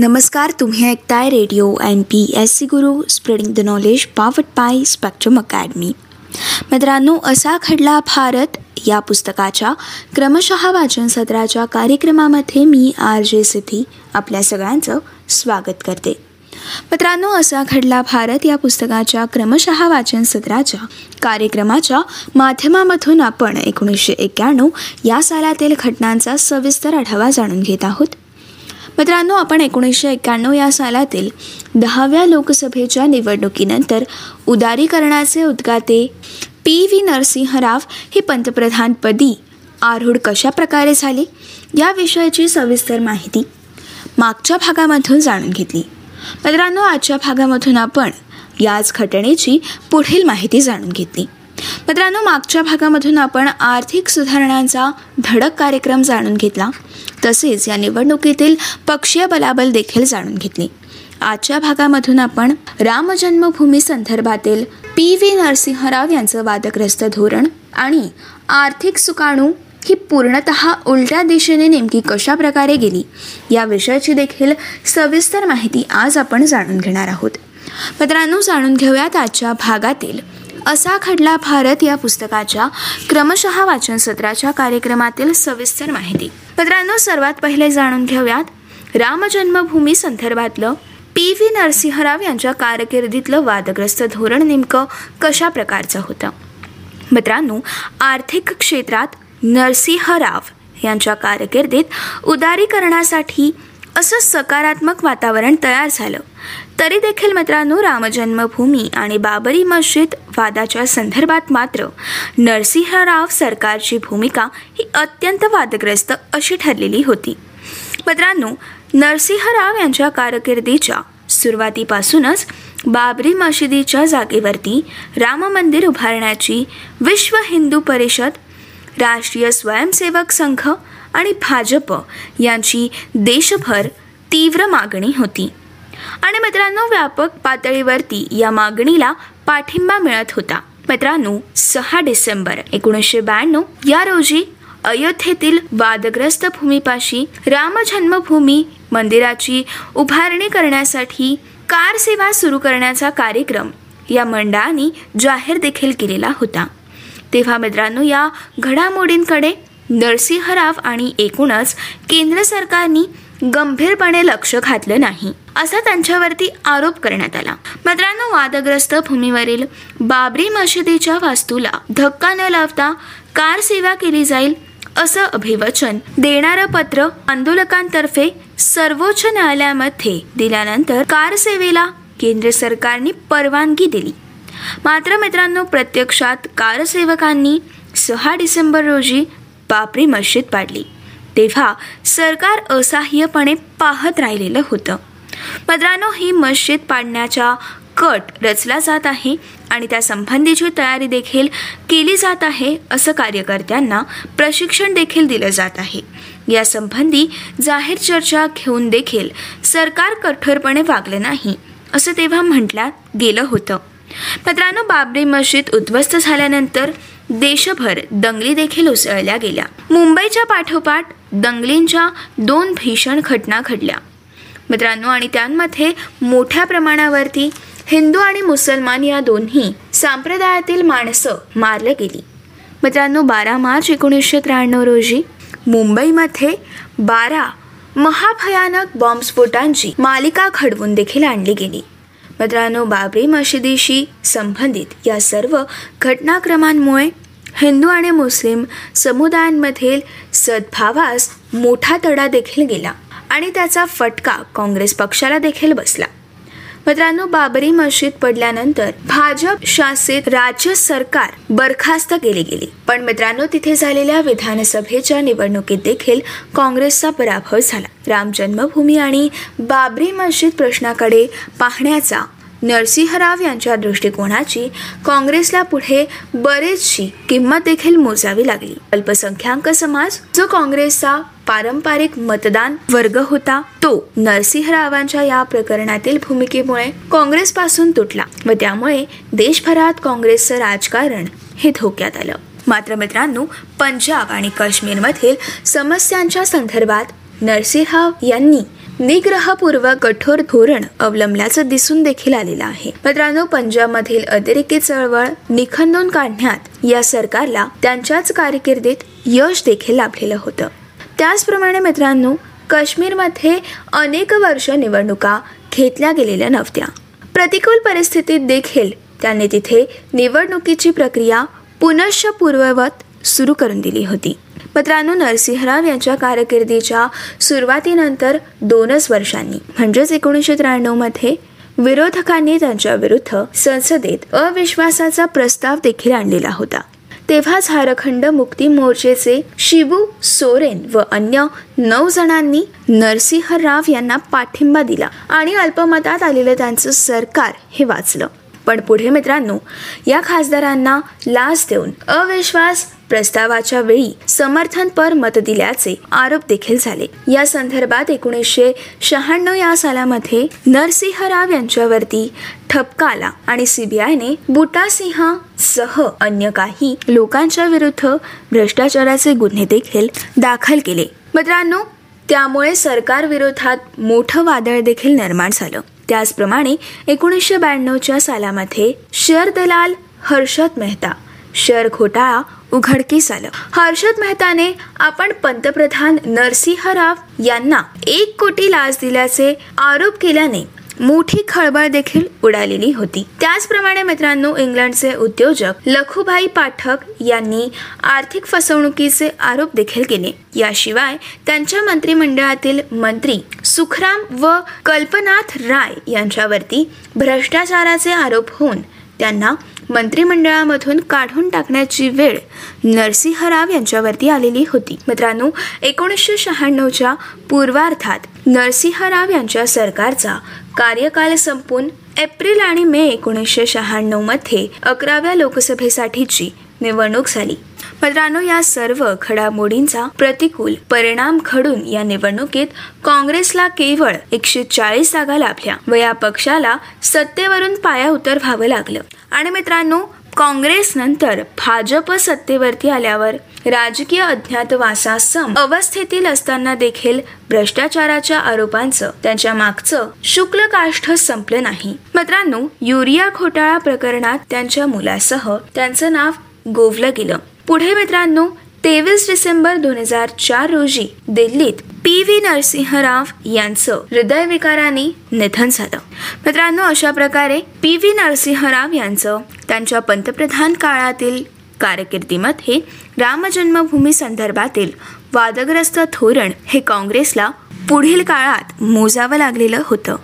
नमस्कार तुम्ही ऐकताय radio N P S C guru spreading the knowledge powered by spectrum academy. मित्रांनो असा खडला भारत. या पुस्तकाच्या क्रमशः वाचन सत्राच्या कार्यक्रमामध्ये मी आर जे सिद्धी आपल्या सगळ्यांचं स्वागत करते. मित्रांनो असा घडला भारत. या पुस्तकाच्या क्रमशः वाचन सत्राच्या कार्यक्रमाच्या माध्यमामधून आपण एकोणीसशे एक्क्याण्णव या सालातील घटनांचा सविस्तर आढावा जाणून घेत आहोत. मित्रांनो आपण एकोणीसशे एक्क्याण्णव या सालातील दहाव्या लोकसभेच्या निवडणुकीनंतर उदारीकरणाचे उद्गाते पी व्ही नरसिंह राव हे पंतप्रधानपदी आरूढ कशा प्रकारे झाले या विषयाची सविस्तर माहिती मागच्या भागामधून जाणून घेतली. मित्रांनो आजच्या भागामधून आपण याच घटनेची पुढील माहिती जाणून घेतली. मित्रांनो मागच्या भागामधून आपण आर्थिक सुधारणांचा धडक कार्यक्रम जाणून घेतला. तसेच या निवडणुकीतील पक्षीय बलाबल देखील जाणून घेतली. आजच्या भागामधून आपण रामजन्मभूमी संदर्भातील पी व्ही नरसिंहराव यांचं वादग्रस्त धोरण आणि आर्थिक सुकाणू ही पूर्णत उलट्या दिशेने नेमकी कशा प्रकारे गेली या विषयाची देखील सविस्तर माहिती आज आपण जाणून घेणार आहोत. मित्रांनो जाणून घेऊयात आजच्या भागातील असा खडला भारत या पुस्तकाच्या क्रमशः वाचन सत्राच्या कार्यक्रमातील सविस्तर माहिती. मित्रांनो सर्वात पहिले जाणून घेऊयात. रामजन्मभूमी संदर्भातलं पी व्ही नरसिंहराव यांच्या कारकिर्दीतलं वादग्रस्त धोरण नेमकं कशा प्रकारचं होतं? मित्रांनो आर्थिक क्षेत्रात नरसिंहराव यांच्या कारकिर्दीत उदारीकरणासाठी असं सकारात्मक वातावरण तयार झालं. तरी देखील मित्रांनो रामजन्मभूमी आणि बाबरी मस्जिद वादाच्या संदर्भात मात्र नरसिंहराव सरकारची भूमिका ही अत्यंत वादग्रस्त अशी ठरलेली होती. मित्रांनो नरसिंहराव यांच्या कारकिर्दीच्या सुरुवातीपासूनच बाबरी मशिदीच्या जागेवरती राम मंदिर उभारण्याची विश्व हिंदू परिषद राष्ट्रीय स्वयंसेवक संघ आणि भाजप यांची देशभर तीव्र मागणी होती. आणि मित्रांनो व्यापक पातळीवरती या मागणीला पाठिंबा मिळत होता. मित्रांनो सहा डिसेंबर एकोणीसशे ब्याण्णव या रोजी अयोध्येतील वादग्रस्त भूमीपाशी रामजन्मभूमी मंदिराची उभारणी करण्यासाठी कार सेवा सुरू करण्याचा कार्यक्रम या मंडळाने जाहीर देखील केलेला होता. तेव्हा मित्रांनो या घडामोडींकडे नरसिंहराव आणि एकूणच केंद्र सरकारनी गंभीरपणे लक्ष घातलं नाही. असा त्यांच्यावरती आरोप करण्यात आला. मित्रांनो वादग्रस्त भूमीवरील बाबरी मशिदीच्या वास्तूला धक्का न लावता कार सेवा केली जाईल असं अभिवचन देणारं पत्र आंदोलकांतर्फे सर्वोच्च न्यायालयामध्ये दिल्यानंतर कार सेवेला केंद्र सरकारने परवानगी दिली. मात्र मित्रांनो प्रत्यक्षात कारसेवकांनी सहा डिसेंबर रोजी बाबरी मशीद पाडली. तेव्हा सरकार असहाय्यपणे पाहत राहिलेलं होतं. मित्रांनो ही मस्जिद पाडण्याच्या कट रचला जात आहे आणि त्या संबंधीची तयारी देखील केली जात आहे असं कार्यकर्त्यांना प्रशिक्षण देखील दिलं जात आहे. या संबंधी जाहीर चर्चा घेऊन देखील सरकार कठोरपणे वागलं नाही असं तेव्हा म्हटलं गेलं होतं. मित्रांनो बाबरी मस्जिद उद्ध्वस्त झाल्यानंतर देशभर दंगली देखील उसळल्या गेल्या. मुंबईच्या पाठोपाठ दंगलींच्या दोन भीषण घटना घडल्या. मित्रांनो आणि त्यांमध्ये मोठ्या प्रमाणावरती हिंदू आणि मुसलमान या दोन्ही संप्रदायातील माणसं मारली गेली. मित्रांनो बारा मार्च एकोणीसशे त्र्याण्णव रोजी मुंबईमध्ये बारा महाभयानक बॉम्बस्फोटांची मालिका घडवून देखील आणली गेली. मित्रांनो बाबरी मशिदीशी संबंधित या सर्व घटनाक्रमांमुळे हिंदू आणि मुस्लिम समुदायांमधील सद्भावास मोठा तडा देखील गेला आणि त्याचा फटका काँग्रेस पक्षाला देखील बसला. मित्रांनो बाबरी मशीद पडल्यानंतर भाजप शासित राज्य सरकार बरखास्त केले गेले. पण मित्रांनो तिथे झालेल्या विधानसभेच्या निवडणुकीत देखील काँग्रेसचा पराभव झाला. राम जन्मभूमी आणि बाबरी मस्जिद प्रश्नाकडे पाहण्याचा नरसिंहराव यांच्या दृष्टिकोनाची काँग्रेसला पुढे बरेचशी किंमत देखील मोजावी लागली. अल्पसंख्याक समाज जो काँग्रेसचा पारंपरिक मतदान वर्ग होता. तो नरसिंहरावांच्या या प्रकरणातील भूमिकेमुळे काँग्रेस पासून तुटला व त्यामुळे देशभरात काँग्रेसचं राजकारण हे धोक्यात आलं. मात्र मित्रांनो पंजाब आणि काश्मीरमधील समस्यांच्या संदर्भात नरसिंहराव यांनी निग्रहपूर्वक कठोर धोरण अवलंबल्याचं दिसून देखील आलेलं आहे. मित्रांनो पंजाबमधील अतिरेकी चळवळ निखंदून काढण्यात या सरकारला त्यांच्याच कारकिर्दीत यश देखील लाभलेलं होतं. त्याचप्रमाणे मित्रांनो काश्मीरमध्ये अनेक वर्ष निवडणुका घेतल्या गेलेल्या नव्हत्या. प्रतिकूल परिस्थितीत देखील त्यांनी तिथे निवडणुकीची प्रक्रिया पुनश्च पूर्ववत सुरू करून दिली होती. मित्रांनो नरसिंहराव यांच्या कारकिर्दीच्या सुरुवातीनंतर दोनच वर्षांनी म्हणजेच एकोणीसशे त्र्याण्णवमध्ये विरोधकांनी त्यांच्या विरुद्ध संसदेत अविश्वासाचा प्रस्ताव देखील आणलेला होता. तेव्हाच झारखंड मुक्ती मोर्चेचे शिबू सोरेन व अन्य नऊ जणांनी नरसिंह राव यांना पाठिंबा दिला आणि अल्पमतात आलेलं त्यांचं सरकार हे वाचलं. पण पुढे मित्रांनो या खासदारांना लाच देऊन अविश्वास प्रस्तावाच्या वेळी समर्थनपर मत दिल्याचे आरोप देखील झाले. या संदर्भात एकोणीसशे शहाण्णव या सालामध्ये नरसिंहराव यांच्यावरती ठपका आला आणि सीबीआयने बुटासिंह सह अन्य काही लोकांच्या विरुद्ध भ्रष्टाचाराचे गुन्हे देखील दाखल केले. मित्रांनो त्यामुळे सरकार विरोधात मोठं वादळ देखील निर्माण झालं. त्याचप्रमाणे एकोणीसशे ब्याण्णवच्या सालामध्ये शेअर दलाल हर्षद मेहता शेअर घोटाळा उघडकीस आलं. हर्षद मेहताने आपण पंतप्रधान नरसिंह राव यांना एक कोटी लाच दिल्याचे आरोप केल्याने मोठी खळबळ देखील उडालेली होती. त्याचप्रमाणे मित्रांनो इंग्लंडचे उद्योजक लखुभाई पाठक यांनी आर्थिक फसवणुकीचे आरोप देखील केले. याशिवाय त्यांच्या मंत्रिमंडळातील मंत्री सुखराम व कल्पनाथ राय यांच्यावरती भ्रष्टाचाराचे आरोप होऊन त्यांना मंत्रिमंडळामधून काढून टाकण्याची वेळ नरसिंहराव यांच्यावरती आलेली होती. मित्रांनो एकोणीसशे शहाण्णवच्या पूर्वार्धात नरसिंहराव यांच्या सरकारचा कार्यकाल संपून एप्रिल आणि मे एकोणीसशे शहाण्णवमध्ये अकराव्या लोकसभेसाठीची निवडणूक झाली. मित्रांनो या सर्व घडामोडींचा प्रतिकूल परिणाम घडून या निवडणुकीत काँग्रेसला केवळ एकशे चाळीस जागा लाभल्या व या पक्षाला सत्तेवरून पाया उतर व्हावं लागलं. आणि मित्रांनो काँग्रेस नंतर भाजप सत्तेवरती आल्यावर राजकीय अज्ञातवासासम अवस्थेतील असताना देखील भ्रष्टाचाराच्या आरोपांचं त्यांच्या मागचं शुक्ल काष्ठ संपलं नाही. मित्रांनो युरिया घोटाळा प्रकरणात त्यांच्या मुलासह त्यांचं नाव गोवलं गेलं. पुढे मित्रांनो तेवीस डिसेंबर दोन हजार चार रोजी दिल्लीत पी व्ही नरसिंहराव यांचं हृदयविकाराने निधन झालं. मित्रांनो अशा प्रकारे पी व्ही नरसिंहराव यांचं त्यांच्या पंतप्रधान काळातील कारकिर्दीमध्ये रामजन्मभूमी संदर्भातील वादग्रस्त धोरण हे काँग्रेसला पुढील काळात मोजावं लागलेलं होतं.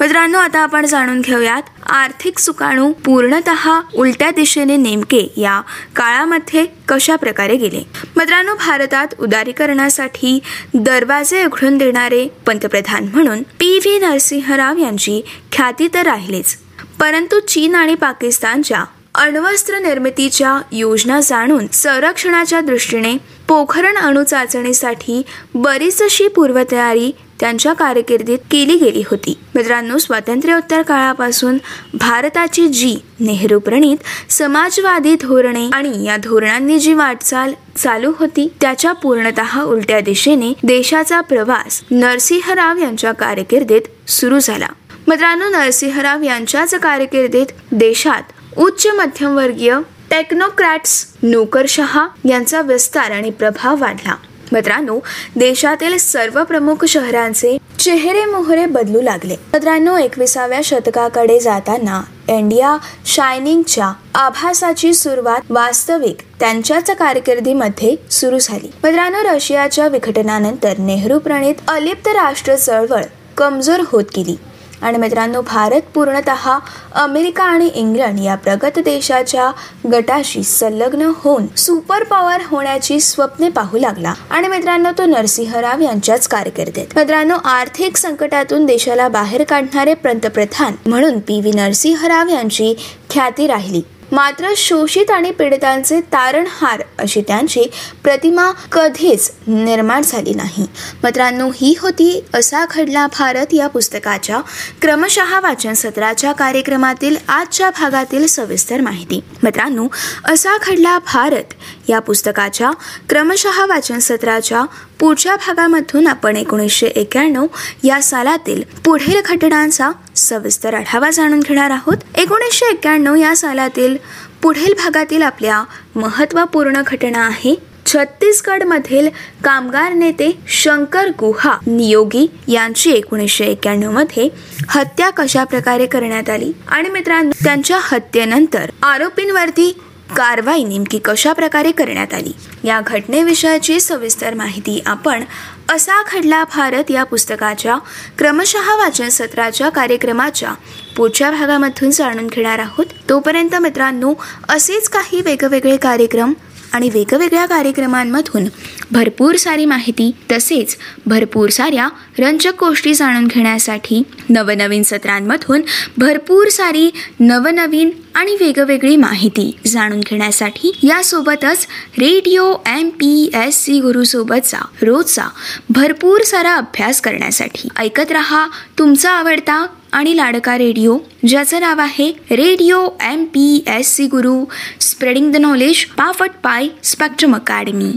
मित्रांनो आता आपण जाणून घेऊयात आर्थिक सुकाणू पूर्णत उलट्या दिशेने नेमके या काळामध्ये कशा प्रकारे गेले? मित्रांनो भारतात उदारीकरणासाठी दरवाजे उघडून देणारे पंतप्रधान म्हणून पी व्ही नरसिंहराव यांची ख्याती तर राहिलीच. परंतु चीन आणि पाकिस्तानच्या अण्वस्त्र निर्मितीच्या योजना जाणून संरक्षणाच्या दृष्टीने पोखरण अणु चाचणीसाठी बरीचशी पूर्वतयारी त्यांच्या कारकिर्दीत केली गेली होती. मित्रांनो स्वातंत्र्योत्तर काळापासून भारताची जी नेहरू प्रणित समाजवादी धोरणे आणि या धोरणांनी जी वाटचाल चालू होती त्याच्या पूर्णतः उलट्या दिशेने देशाचा प्रवास नरसिंहराव यांच्या कारकिर्दीत सुरू झाला. मित्रांनो नरसिंहराव यांच्याच कारकिर्दीत देशात उच्च मध्यमवर्गीय टेक्नोक्रॅट्स नोकरशहा यांचा विस्तार आणि प्रभाव वाढला. मित्रांनो देशातील सर्व प्रमुख शहरांचे चेहरे मोहरे बदलू लागले. मित्रांनो एकविसाव्या शतकाकडे जाताना इंडिया शायनिंगच्या आभासाची सुरुवात वास्तविक त्यांच्याच कारकिर्दीमध्ये सुरू झाली. मित्रांनो रशियाच्या विघटनानंतर नेहरू प्रणित अलिप्त राष्ट्र चळवळ कमजोर होत गेली. आणि मित्रांनो भारत पूर्णत अमेरिका आणि इंग्लंड या प्रगत देशाच्या गटाशी संलग्न होऊन सुपर पॉवर होण्याची स्वप्ने पाहू लागला. आणि मित्रांनो तो नरसिंहराव यांच्याच कारकिर्दीत. मित्रांनो आर्थिक संकटातून देशाला बाहेर काढणारे पंतप्रधान म्हणून पी. व्ही. नरसिंहराव यांची ख्याती राहिली. मात्र शोषित आणि पीडितांचे तारणहार अशी त्यांची प्रतिमा कधीच निर्माण झाली नाही. मित्रांनो ही होती असा घडला भारत या पुस्तकाच्या क्रमशः वाचन सत्राच्या कार्यक्रमातील आजच्या भागातील सविस्तर माहिती. मित्रांनो असा घडला भारत या पुस्तकाच्या क्रमशः वाचन सत्राच्या पुढच्या भागामधून आपण एकोणीसशे एक्याण्णव या सालातील पुढील घटनांचा सविस्तर आढावा जाणून घेणार आहोत. एकोणीसशे एक्क्याण्णव या सालातील पुढील भागातील आपल्या महत्त्वपूर्ण घटना आहे. छत्तीसगडमधील कामगार नेते शंकर गुहा नियोगी यांची एकोणीसशे एक्क्याण्णवमध्ये हत्या कशा प्रकारे करण्यात आली? आणि मित्रांनो त्यांच्या हत्येनंतर आरोपींवरती कारवाई नेमकी कशा प्रकारे करण्यात आली? या घटनेविषयाची सविस्तर माहिती आपण असा घडला भारत या पुस्तकाच्या क्रमशः वाचन सत्राच्या कार्यक्रमाच्या पुढच्या भागामधून जाणून घेणार आहोत. तोपर्यंत मित्रांनो असेच काही वेगवेगळे कार्यक्रम आणि वेगवेगळ्या कार्यक्रमांमधून भरपूर सारी माहिती तसेच भरपूर साऱ्या रंजक गोष्टी जाणून घेण्यासाठी नवनवीन सत्रांमधून भरपूर सारी नवनवीन आणि वेगवेगळी माहिती जाणून घेण्यासाठी यासोबतच radio M P S C गुरुसोबतचा रोजचा भरपूर सारा अभ्यास करण्यासाठी. ऐकत रहा तुमचा आवडता आणि लाडका रेडिओ ज्याचं नाव आहे radio M P S C guru spreading the knowledge powered by spectrum academy.